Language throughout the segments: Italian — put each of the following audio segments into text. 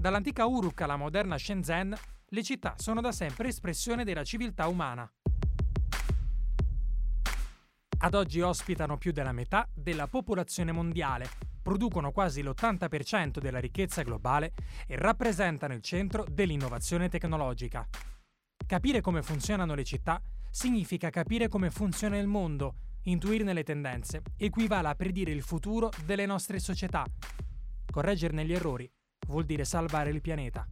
Dall'antica Uruk alla moderna Shenzhen, le città sono da sempre espressione della civiltà umana. Ad oggi ospitano più della metà della popolazione mondiale, producono quasi l'80% della ricchezza globale e rappresentano il centro dell'innovazione tecnologica. Capire come funzionano le città significa capire come funziona il mondo, intuirne le tendenze, equivale a predire il futuro delle nostre società. Correggerne gli errori vuol dire salvare il pianeta.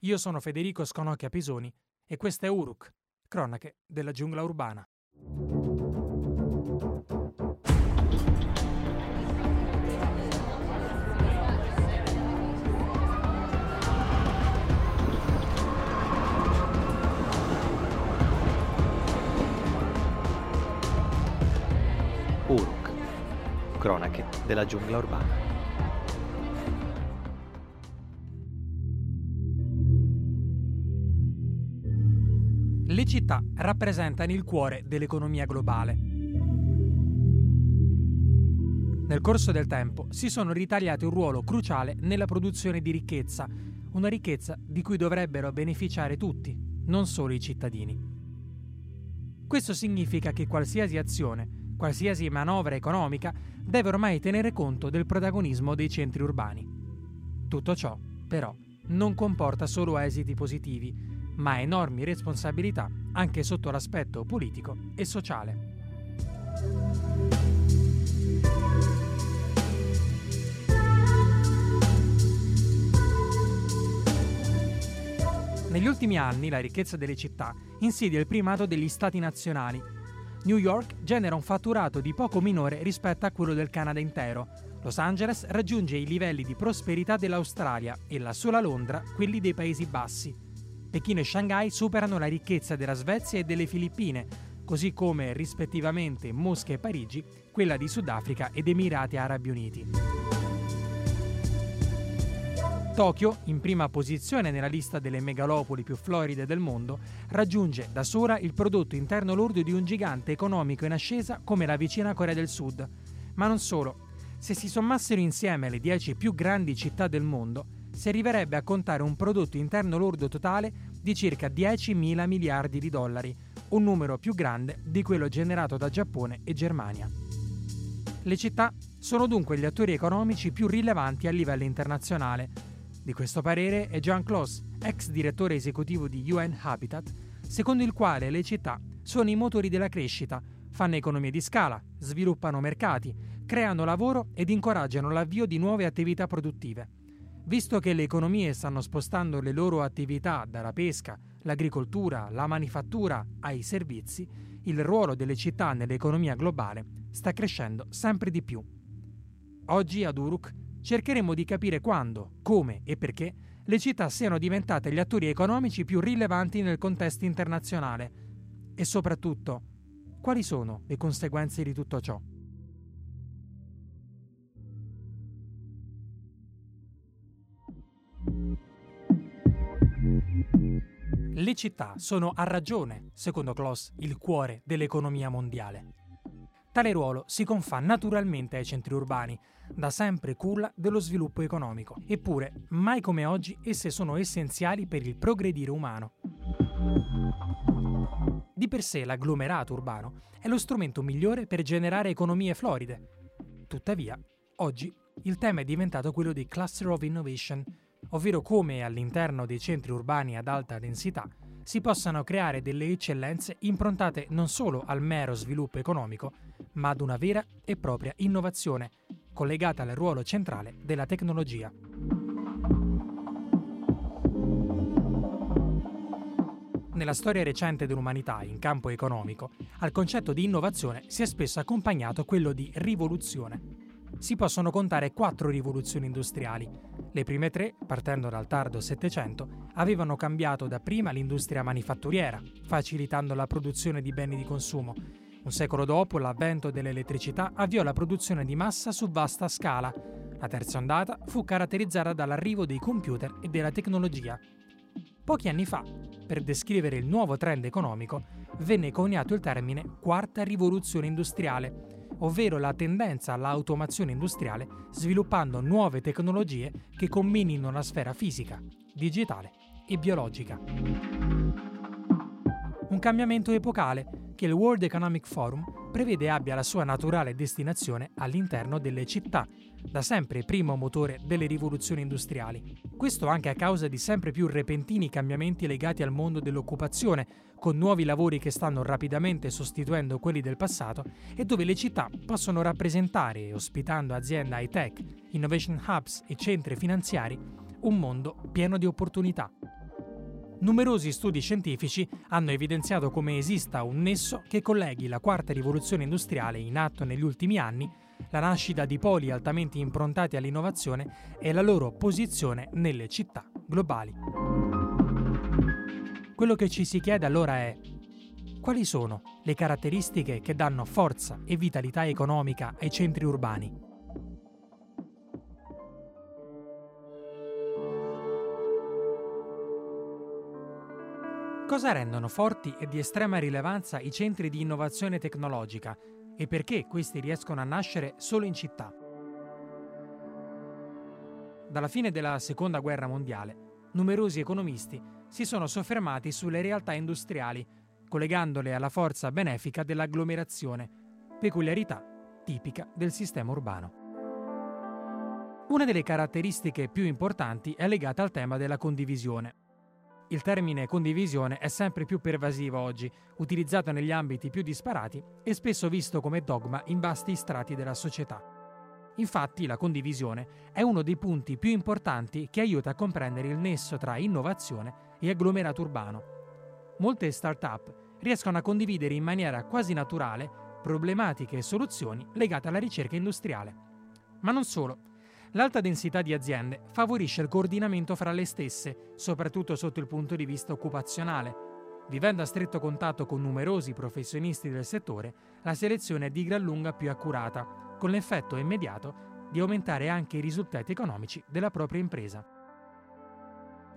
Io sono Federico Sconocchia Pisoni e questa è Uruk, cronache della giungla urbana. Uruk, cronache della giungla urbana. Le città rappresentano il cuore dell'economia globale. Nel corso del tempo si sono ritagliati un ruolo cruciale nella produzione di ricchezza, una ricchezza di cui dovrebbero beneficiare tutti, non solo i cittadini. Questo significa che qualsiasi azione, qualsiasi manovra economica deve ormai tenere conto del protagonismo dei centri urbani. Tutto ciò, però, non comporta solo esiti positivi, ma enormi responsabilità anche sotto l'aspetto politico e sociale. Negli ultimi anni la ricchezza delle città insidia il primato degli stati nazionali. New York genera un fatturato di poco minore rispetto a quello del Canada intero. Los Angeles raggiunge i livelli di prosperità dell'Australia e la sola Londra quelli dei Paesi Bassi. Pechino e Shanghai superano la ricchezza della Svezia e delle Filippine, così come rispettivamente Mosca e Parigi, quella di Sudafrica ed Emirati Arabi Uniti. Tokyo, in prima posizione nella lista delle megalopoli più floride del mondo, raggiunge da sola il prodotto interno lordo di un gigante economico in ascesa come la vicina Corea del Sud. Ma non solo. Se si sommassero insieme le 10 più grandi città del mondo, si arriverebbe a contare un prodotto interno lordo totale di circa 10 mila miliardi di dollari, un numero più grande di quello generato da Giappone e Germania. Le città sono dunque gli attori economici più rilevanti a livello internazionale. Di questo parere è Jean Claus, ex direttore esecutivo di UN Habitat, secondo il quale le città sono i motori della crescita, fanno economie di scala, sviluppano mercati, creano lavoro ed incoraggiano l'avvio di nuove attività produttive. Visto che le economie stanno spostando le loro attività dalla pesca, l'agricoltura, la manifattura ai servizi, il ruolo delle città nell'economia globale sta crescendo sempre di più. Oggi ad Uruk cercheremo di capire quando, come e perché le città siano diventate gli attori economici più rilevanti nel contesto internazionale e soprattutto quali sono le conseguenze di tutto ciò. Le città sono a ragione, secondo Kloss, il cuore dell'economia mondiale. Tale ruolo si confà naturalmente ai centri urbani, da sempre culla dello sviluppo economico. Eppure, mai come oggi, esse sono essenziali per il progredire umano. Di per sé l'agglomerato urbano è lo strumento migliore per generare economie floride. Tuttavia, oggi il tema è diventato quello di Cluster of Innovation, ovvero come all'interno dei centri urbani ad alta densità si possano creare delle eccellenze improntate non solo al mero sviluppo economico, ma ad una vera e propria innovazione, collegata al ruolo centrale della tecnologia. Nella storia recente dell'umanità in campo economico, al concetto di innovazione si è spesso accompagnato quello di rivoluzione si possono contare quattro rivoluzioni industriali. Le prime tre, partendo dal tardo Settecento, avevano cambiato dapprima l'industria manifatturiera, facilitando la produzione di beni di consumo. Un secolo dopo, l'avvento dell'elettricità avviò la produzione di massa su vasta scala. La terza ondata fu caratterizzata dall'arrivo dei computer e della tecnologia. Pochi anni fa, per descrivere il nuovo trend economico, venne coniato il termine quarta rivoluzione industriale, ovvero la tendenza all'automazione industriale, sviluppando nuove tecnologie che combinino la sfera fisica, digitale e biologica. Un cambiamento epocale che il World Economic Forum prevede abbia la sua naturale destinazione all'interno delle città, da sempre primo motore delle rivoluzioni industriali. Questo anche a causa di sempre più repentini cambiamenti legati al mondo dell'occupazione, con nuovi lavori che stanno rapidamente sostituendo quelli del passato e dove le città possono rappresentare, ospitando aziende high-tech, innovation hubs e centri finanziari, un mondo pieno di opportunità. Numerosi studi scientifici hanno evidenziato come esista un nesso che colleghi la quarta rivoluzione industriale in atto negli ultimi anni, la nascita di poli altamente improntati all'innovazione e la loro posizione nelle città globali. Quello che ci si chiede allora è quali sono le caratteristiche che danno forza e vitalità economica ai centri urbani? Cosa rendono forti e di estrema rilevanza i centri di innovazione tecnologica e perché questi riescono a nascere solo in città? Dalla fine della Seconda Guerra Mondiale, numerosi economisti si sono soffermati sulle realtà industriali, collegandole alla forza benefica dell'agglomerazione, peculiarità tipica del sistema urbano. Una delle caratteristiche più importanti è legata al tema della condivisione. Il termine condivisione è sempre più pervasivo oggi, utilizzato negli ambiti più disparati e spesso visto come dogma in vasti strati della società. Infatti la condivisione è uno dei punti più importanti che aiuta a comprendere il nesso tra innovazione e agglomerato urbano. Molte start-up riescono a condividere in maniera quasi naturale problematiche e soluzioni legate alla ricerca industriale. Ma non solo, L'alta densità di aziende favorisce il coordinamento fra le stesse, soprattutto sotto il punto di vista occupazionale. Vivendo a stretto contatto con numerosi professionisti del settore, la selezione è di gran lunga più accurata, con l'effetto immediato di aumentare anche i risultati economici della propria impresa.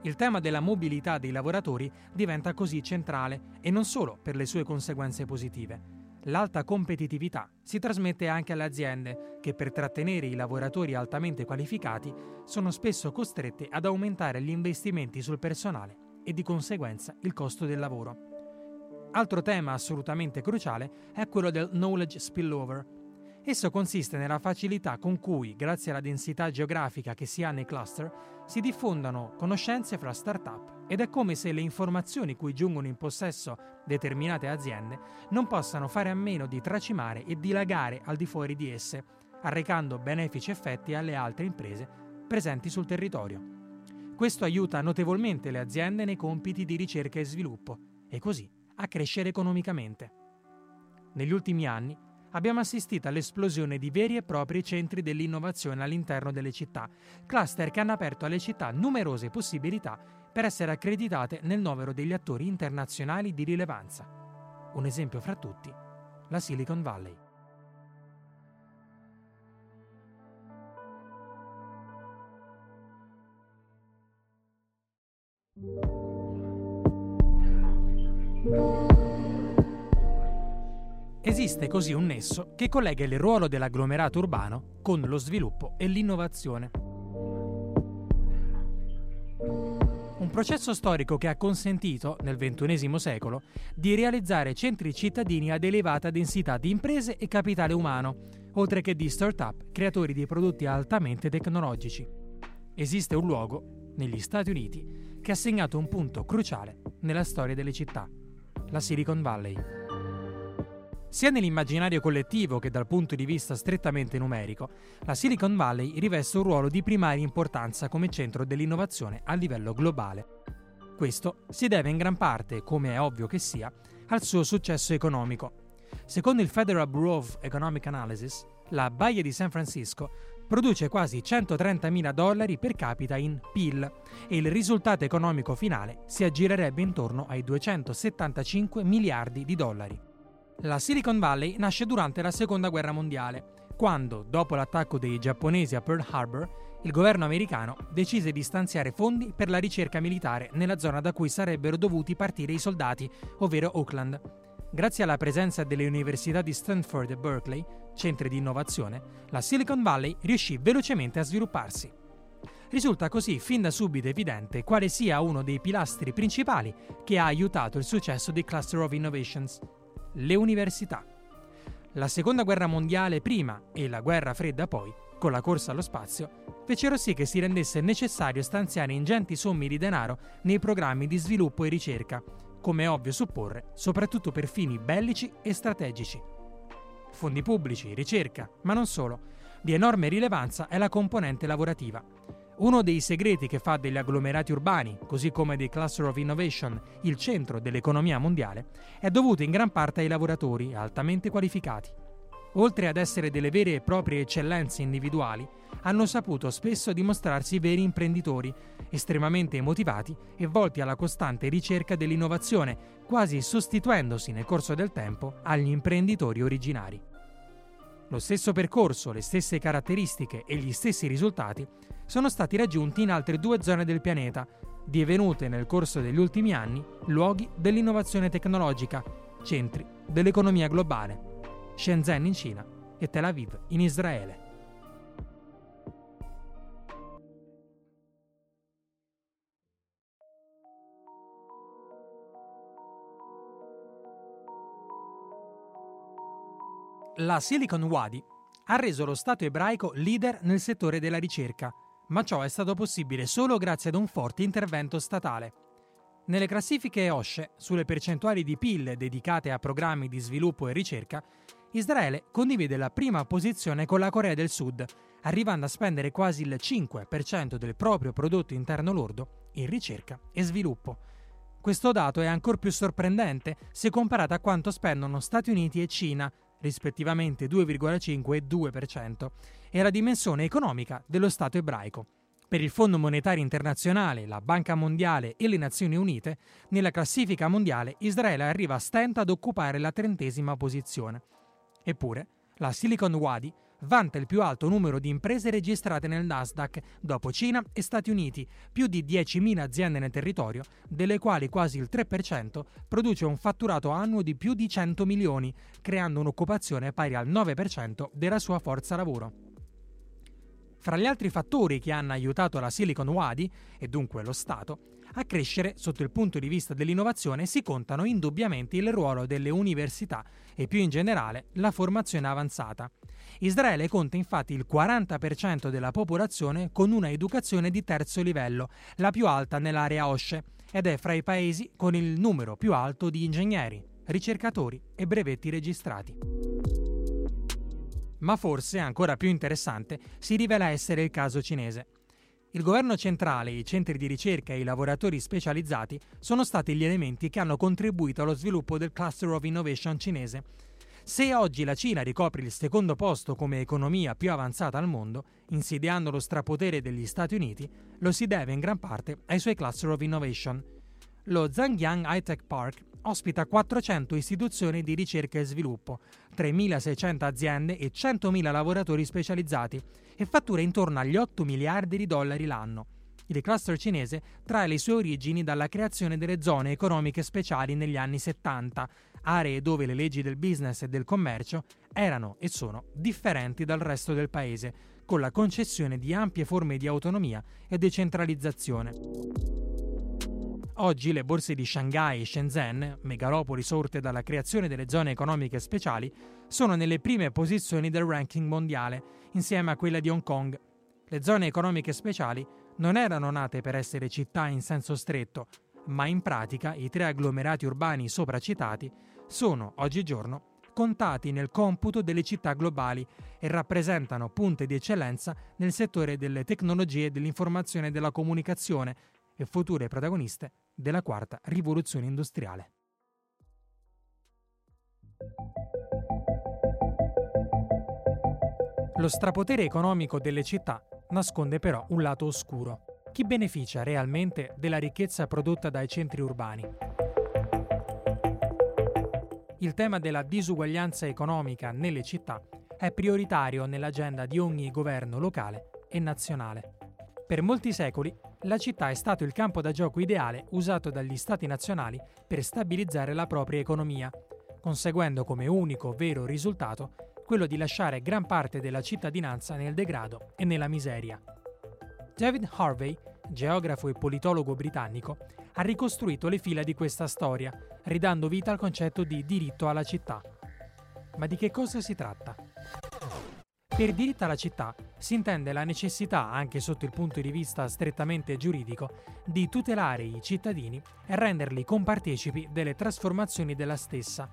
Il tema della mobilità dei lavoratori diventa così centrale e non solo per le sue conseguenze positive L'alta competitività si trasmette anche alle aziende che per trattenere i lavoratori altamente qualificati sono spesso costrette ad aumentare gli investimenti sul personale e di conseguenza il costo del lavoro. Altro tema assolutamente cruciale è quello del knowledge spillover, Esso consiste nella facilità con cui, grazie alla densità geografica che si ha nei cluster, si diffondono conoscenze fra start-up ed è come se le informazioni cui giungono in possesso determinate aziende non possano fare a meno di tracimare e dilagare al di fuori di esse, arrecando benefici effetti alle altre imprese presenti sul territorio. Questo aiuta notevolmente le aziende nei compiti di ricerca e sviluppo e così a crescere economicamente. Negli ultimi anni abbiamo assistito all'esplosione di veri e propri centri dell'innovazione all'interno delle città, cluster che hanno aperto alle città numerose possibilità per essere accreditate nel novero degli attori internazionali di rilevanza. Un esempio fra tutti, la Silicon Valley. Esiste così un nesso che collega il ruolo dell'agglomerato urbano con lo sviluppo e l'innovazione. Un processo storico che ha consentito, nel XXI secolo, di realizzare centri cittadini ad elevata densità di imprese e capitale umano, oltre che di start-up creatori di prodotti altamente tecnologici. Esiste un luogo, negli Stati Uniti, che ha segnato un punto cruciale nella storia delle città, la Silicon Valley. Sia nell'immaginario collettivo che dal punto di vista strettamente numerico, la Silicon Valley riveste un ruolo di primaria importanza come centro dell'innovazione a livello globale. Questo si deve in gran parte, come è ovvio che sia, al suo successo economico. Secondo il Federal Bureau of Economic Analysis, la Baia di San Francisco produce quasi 130 mila dollari per capita in PIL e il risultato economico finale si aggirerebbe intorno ai 275 miliardi di dollari. La Silicon Valley nasce durante la Seconda Guerra Mondiale, quando, dopo l'attacco dei giapponesi a Pearl Harbor, il governo americano decise di stanziare fondi per la ricerca militare nella zona da cui sarebbero dovuti partire i soldati, ovvero Oakland. Grazie alla presenza delle università di Stanford e Berkeley, centri di innovazione, la Silicon Valley riuscì velocemente a svilupparsi. Risulta così fin da subito evidente quale sia uno dei pilastri principali che ha aiutato il successo di Cluster of Innovations, le università. La seconda guerra mondiale prima e la guerra fredda poi, con la corsa allo spazio, fecero sì che si rendesse necessario stanziare ingenti somme di denaro nei programmi di sviluppo e ricerca, come è ovvio supporre, soprattutto per fini bellici e strategici. Fondi pubblici, ricerca, ma non solo. Di enorme rilevanza è la componente lavorativa. Uno dei segreti che fa degli agglomerati urbani, così come dei cluster of innovation, il centro dell'economia mondiale, è dovuto in gran parte ai lavoratori altamente qualificati. Oltre ad essere delle vere e proprie eccellenze individuali, hanno saputo spesso dimostrarsi veri imprenditori, estremamente motivati e volti alla costante ricerca dell'innovazione, quasi sostituendosi nel corso del tempo agli imprenditori originari. Lo stesso percorso, le stesse caratteristiche e gli stessi risultati sono stati raggiunti in altre due zone del pianeta, divenute nel corso degli ultimi anni luoghi dell'innovazione tecnologica, centri dell'economia globale, Shenzhen in Cina e Tel Aviv in Israele. La Silicon Wadi ha reso lo Stato ebraico leader nel settore della ricerca, ma ciò è stato possibile solo grazie ad un forte intervento statale. Nelle classifiche OSCE sulle percentuali di PIL dedicate a programmi di sviluppo e ricerca, Israele condivide la prima posizione con la Corea del Sud, arrivando a spendere quasi il 5% del proprio prodotto interno lordo in ricerca e sviluppo. Questo dato è ancora più sorprendente se comparato a quanto spendono Stati Uniti e Cina, rispettivamente 2,5 e 2%, e la dimensione economica dello Stato ebraico. Per il Fondo Monetario Internazionale, la Banca Mondiale e le Nazioni Unite, nella classifica mondiale Israele arriva a stento ad occupare la trentesima posizione. Eppure, la Silicon Wadi vanta il più alto numero di imprese registrate nel Nasdaq dopo Cina e Stati Uniti, più di 10.000 aziende nel territorio, delle quali quasi il 3% produce un fatturato annuo di più di 100 milioni, creando un'occupazione pari al 9% della sua forza lavoro. Fra gli altri fattori che hanno aiutato la Silicon Wadi, e dunque lo Stato, a crescere sotto il punto di vista dell'innovazione si contano indubbiamente il ruolo delle università e più in generale la formazione avanzata. Israele conta infatti il 40% della popolazione con una educazione di terzo livello, la più alta nell'area OSCE, ed è fra i paesi con il numero più alto di ingegneri, ricercatori e brevetti registrati. Ma forse, ancora più interessante, si rivela essere il caso cinese. Il governo centrale, i centri di ricerca e i lavoratori specializzati sono stati gli elementi che hanno contribuito allo sviluppo del Cluster of Innovation cinese. Se oggi la Cina ricopre il secondo posto come economia più avanzata al mondo, insidiando lo strapotere degli Stati Uniti, lo si deve in gran parte ai suoi Cluster of Innovation. Lo Zhangjiang High Tech Park ospita 400 istituzioni di ricerca e sviluppo, 3.600 aziende e 100.000 lavoratori specializzati e fattura intorno agli 8 miliardi di dollari l'anno. Il cluster cinese trae le sue origini dalla creazione delle zone economiche speciali negli anni 70, aree dove le leggi del business e del commercio erano e sono differenti dal resto del paese, con la concessione di ampie forme di autonomia e decentralizzazione. Oggi le borse di Shanghai e Shenzhen, megalopoli sorte dalla creazione delle zone economiche speciali, sono nelle prime posizioni del ranking mondiale, insieme a quella di Hong Kong. Le zone economiche speciali non erano nate per essere città in senso stretto, ma in pratica i tre agglomerati urbani sopra citati sono, oggigiorno, contati nel computo delle città globali e rappresentano punte di eccellenza nel settore delle tecnologie dell'informazione e della comunicazione e future protagoniste della quarta rivoluzione industriale. Lo strapotere economico delle città nasconde però un lato oscuro. Chi beneficia realmente della ricchezza prodotta dai centri urbani? Il tema della disuguaglianza economica nelle città è prioritario nell'agenda di ogni governo locale e nazionale. Per molti secoli la città è stato il campo da gioco ideale usato dagli stati nazionali per stabilizzare la propria economia, conseguendo come unico vero risultato quello di lasciare gran parte della cittadinanza nel degrado e nella miseria. David Harvey, geografo e politologo britannico, ha ricostruito le fila di questa storia, ridando vita al concetto di diritto alla città. Ma di che cosa si tratta? Per diritto alla città si intende la necessità, anche sotto il punto di vista strettamente giuridico, di tutelare i cittadini e renderli compartecipi delle trasformazioni della stessa.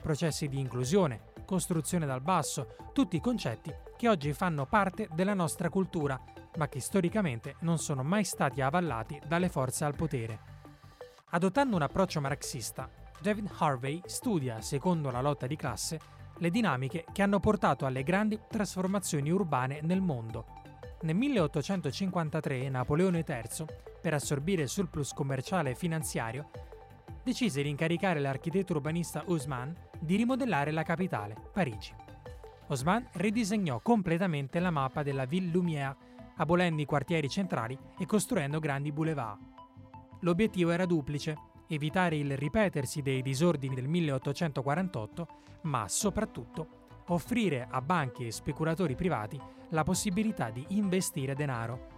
Processi di inclusione, costruzione dal basso, tutti concetti che oggi fanno parte della nostra cultura, ma che storicamente non sono mai stati avallati dalle forze al potere. Adottando un approccio marxista, David Harvey studia, secondo la lotta di classe, le dinamiche che hanno portato alle grandi trasformazioni urbane nel mondo. Nel 1853 Napoleone III, per assorbire il surplus commerciale e finanziario, decise di incaricare l'architetto urbanista Haussmann di rimodellare la capitale, Parigi. Haussmann ridisegnò completamente la mappa della Ville Lumière, abolendo i quartieri centrali e costruendo grandi boulevard. L'obiettivo era duplice, evitare il ripetersi dei disordini del 1848, ma soprattutto offrire a banche e speculatori privati la possibilità di investire denaro.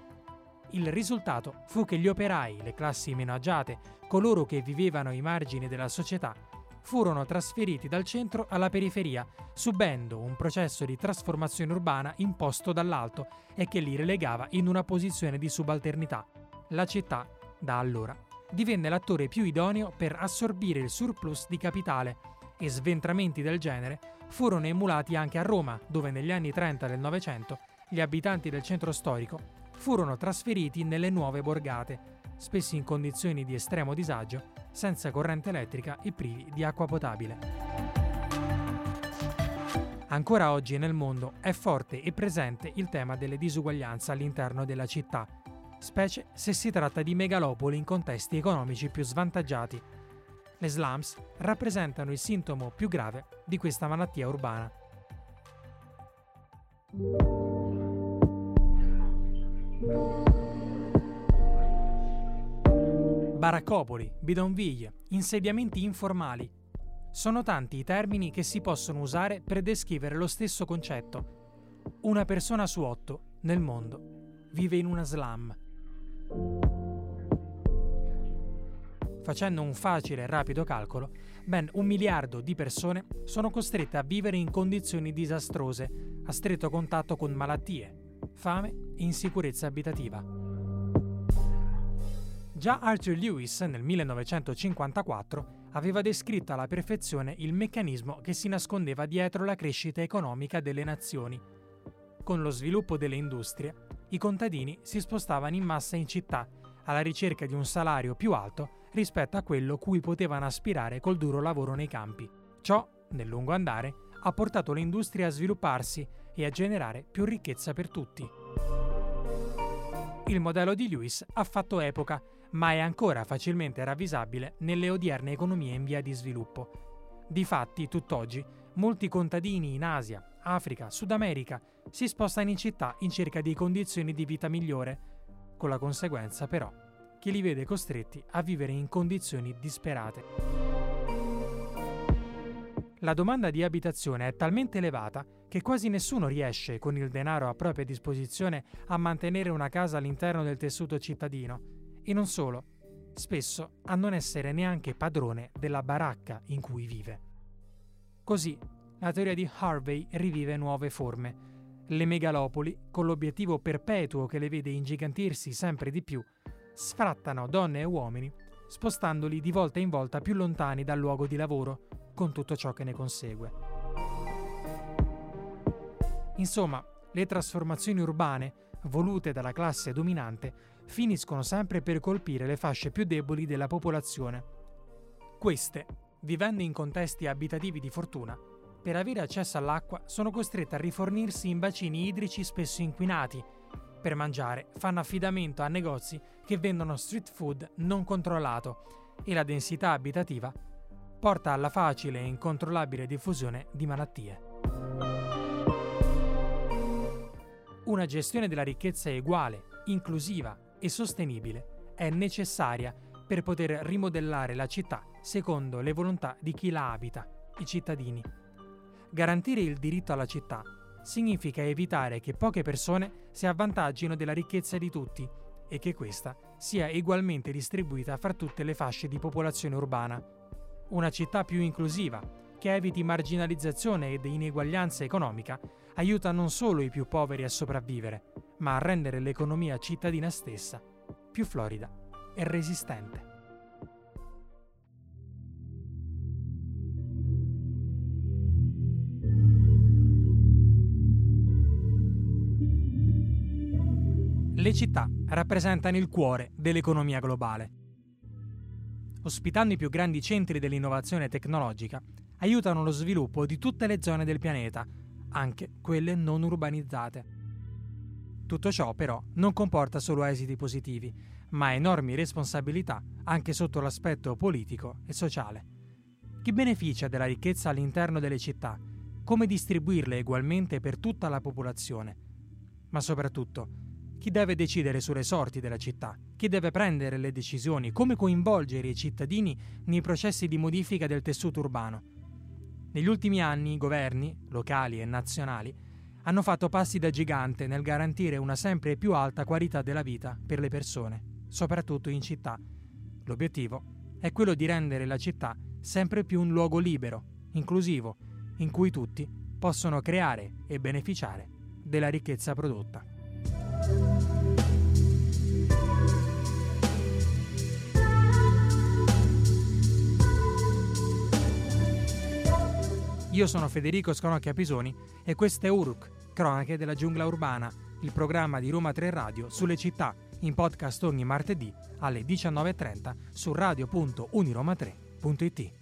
Il risultato fu che gli operai, le classi meno agiate, coloro che vivevano ai margini della società, furono trasferiti dal centro alla periferia, subendo un processo di trasformazione urbana imposto dall'alto e che li relegava in una posizione di subalternità. La città, da allora, divenne l'attore più idoneo per assorbire il surplus di capitale e sventramenti del genere furono emulati anche a Roma, dove negli anni 30 del Novecento gli abitanti del centro storico furono trasferiti nelle nuove borgate, spesso in condizioni di estremo disagio, senza corrente elettrica e privi di acqua potabile. Ancora oggi nel mondo è forte e presente il tema delle disuguaglianze all'interno della città, specie se si tratta di megalopoli in contesti economici più svantaggiati. Le slums rappresentano il sintomo più grave di questa malattia urbana. Baraccopoli, bidonviglie, insediamenti informali. Sono tanti i termini che si possono usare per descrivere lo stesso concetto. Una persona su otto nel mondo vive in una slum. Facendo un facile e rapido calcolo, ben un miliardo di persone sono costrette a vivere in condizioni disastrose, a stretto contatto con malattie, fame e insicurezza abitativa. Già Arthur Lewis nel 1954 aveva descritto alla perfezione il meccanismo che si nascondeva dietro la crescita economica delle nazioni. Con lo sviluppo delle industrie, i contadini si spostavano in massa in città, alla ricerca di un salario più alto rispetto a quello cui potevano aspirare col duro lavoro nei campi. Ciò, nel lungo andare, ha portato le industrie a svilupparsi e a generare più ricchezza per tutti. Il modello di Lewis ha fatto epoca, ma è ancora facilmente ravvisabile nelle odierne economie in via di sviluppo. Difatti, tutt'oggi, molti contadini in Asia, Africa, Sud America si spostano in città in cerca di condizioni di vita migliore, con la conseguenza però che li vede costretti a vivere in condizioni disperate. La domanda di abitazione è talmente elevata che quasi nessuno riesce, con il denaro a propria disposizione, a mantenere una casa all'interno del tessuto cittadino. E non solo, spesso a non essere neanche padrone della baracca in cui vive. Così la teoria di Harvey rivive nuove forme. Le megalopoli, con l'obiettivo perpetuo che le vede ingigantirsi sempre di più, sfrattano donne e uomini, spostandoli di volta in volta più lontani dal luogo di lavoro, con tutto ciò che ne consegue. Insomma, le trasformazioni urbane, volute dalla classe dominante, finiscono sempre per colpire le fasce più deboli della popolazione. Queste, vivendo in contesti abitativi di fortuna, per avere accesso all'acqua sono costrette a rifornirsi in bacini idrici spesso inquinati. Per mangiare fanno affidamento a negozi che vendono street food non controllato e la densità abitativa porta alla facile e incontrollabile diffusione di malattie. Una gestione della ricchezza uguale, inclusiva e sostenibile è necessaria per poter rimodellare la città secondo le volontà di chi la abita, i cittadini garantire il diritto alla città significa evitare che poche persone si avvantaggino della ricchezza di tutti e che questa sia ugualmente distribuita fra tutte le fasce di popolazione urbana. Una città più inclusiva, che eviti marginalizzazione ed ineguaglianza economica, aiuta non solo i più poveri a sopravvivere, ma a rendere l'economia cittadina stessa più florida e resistente. Le città rappresentano il cuore dell'economia globale. Ospitando i più grandi centri dell'innovazione tecnologica, aiutano lo sviluppo di tutte le zone del pianeta, anche quelle non urbanizzate. Tutto ciò però non comporta solo esiti positivi, ma enormi responsabilità anche sotto l'aspetto politico e sociale. Chi beneficia della ricchezza all'interno delle città? Come distribuirle ugualmente per tutta la popolazione? Ma soprattutto, chi deve decidere sulle sorti della città? Chi deve prendere le decisioni? Come coinvolgere i cittadini nei processi di modifica del tessuto urbano? Negli ultimi anni i governi, locali e nazionali, hanno fatto passi da gigante nel garantire una sempre più alta qualità della vita per le persone, soprattutto in città. L'obiettivo è quello di rendere la città sempre più un luogo libero, inclusivo, in cui tutti possono creare e beneficiare della ricchezza prodotta. Io sono Federico Sconocchia Pisoni e questo è Uruk, Cronache della giungla urbana, il programma di Roma 3 Radio sulle città, in podcast ogni martedì alle 19.30 su radio.uniroma3.it.